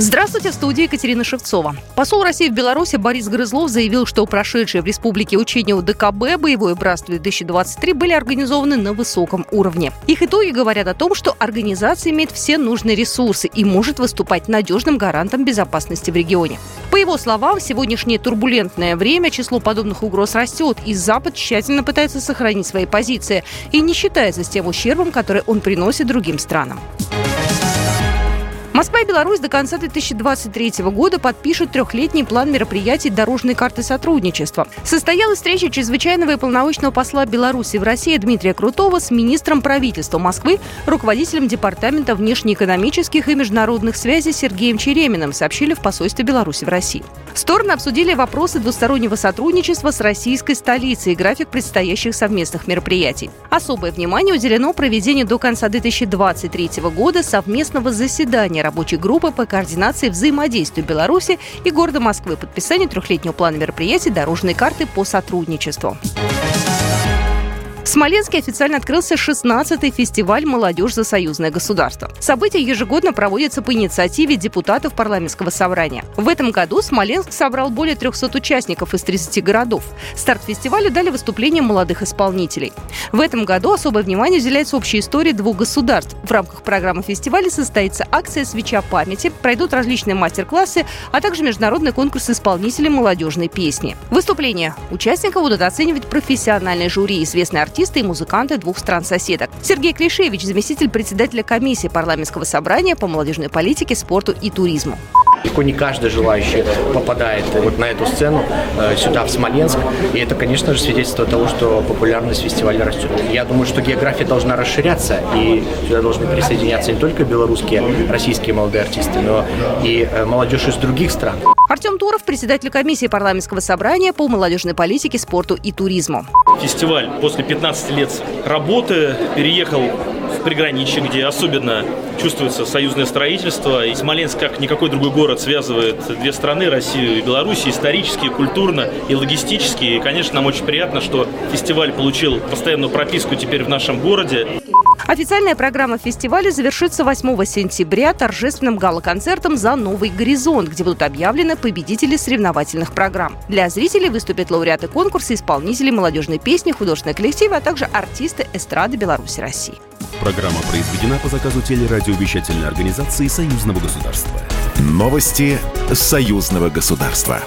Здравствуйте, в студии Екатерина Шевцова. Посол России в Беларуси Борис Грызлов заявил, что прошедшие в республике учения УДКБ «Боевое братство-2023» были организованы на высоком уровне. Их итоги говорят о том, что организация имеет все нужные ресурсы и может выступать надежным гарантом безопасности в регионе. По его словам, в сегодняшнее турбулентное время число подобных угроз растет, и Запад тщательно пытается сохранить свои позиции и не считается с тем ущербом, который он приносит другим странам. Москва и Беларусь до конца 2023 года подпишут трехлетний план мероприятий дорожной карты сотрудничества. Состоялась встреча чрезвычайного и полномочного посла Беларуси в России Дмитрия Крутого с министром правительства Москвы, руководителем Департамента внешнеэкономических и международных связей Сергеем Череминым, сообщили в посольстве Беларуси в России. Стороны обсудили вопросы двустороннего сотрудничества с российской столицей и график предстоящих совместных мероприятий. Особое внимание уделено проведению до конца 2023 года совместного заседания рабочей группы по координации взаимодействия Беларуси и города Москвы, подписанию трехлетнего плана мероприятий дорожной карты по сотрудничеству. В Смоленске официально открылся 16-й фестиваль «Молодежь за союзное государство». Событие ежегодно проводится по инициативе депутатов парламентского собрания. В этом году Смоленск собрал более 300 участников из 30 городов. Старт фестиваля дали выступления молодых исполнителей. В этом году особое внимание уделяется общей истории двух государств. В рамках программы фестиваля состоится акция «Свеча памяти», пройдут различные мастер-классы, а также международный конкурс исполнителей молодежной песни. Выступления участников будут оценивать профессиональные жюри, известные артисты артисты и музыканты двух стран-соседок. Сергей Клишевич, заместитель председателя комиссии парламентского собрания по молодежной политике, спорту и туризму. Далеко не каждый желающий попадает вот на эту сцену, э, сюда, в Смоленск. И это, конечно же, свидетельство того, что популярность фестиваля растет. Я думаю, что география должна расширяться, и сюда должны присоединяться не только белорусские, российские молодые артисты, но и э, молодежь из других стран. Артем Туров, председатель комиссии парламентского собрания по молодежной политике, спорту и туризму. Фестиваль после 15 лет работы переехал в приграничье, где особенно чувствуется союзное строительство. И Смоленск, как никакой другой город, связывает две страны, Россию и Беларусь, исторически, культурно и логистически. И, конечно, нам очень приятно, что фестиваль получил постоянную прописку теперь в нашем городе. Официальная программа фестиваля завершится 8 сентября торжественным гала-концертом «За новый горизонт», где будут объявлены победители соревновательных программ. Для зрителей выступят лауреаты конкурса, исполнители молодежной песни, художественные коллективы, а также артисты эстрады Беларуси России. Программа произведена по заказу телерадиовещательной организации Союзного государства. Новости Союзного государства.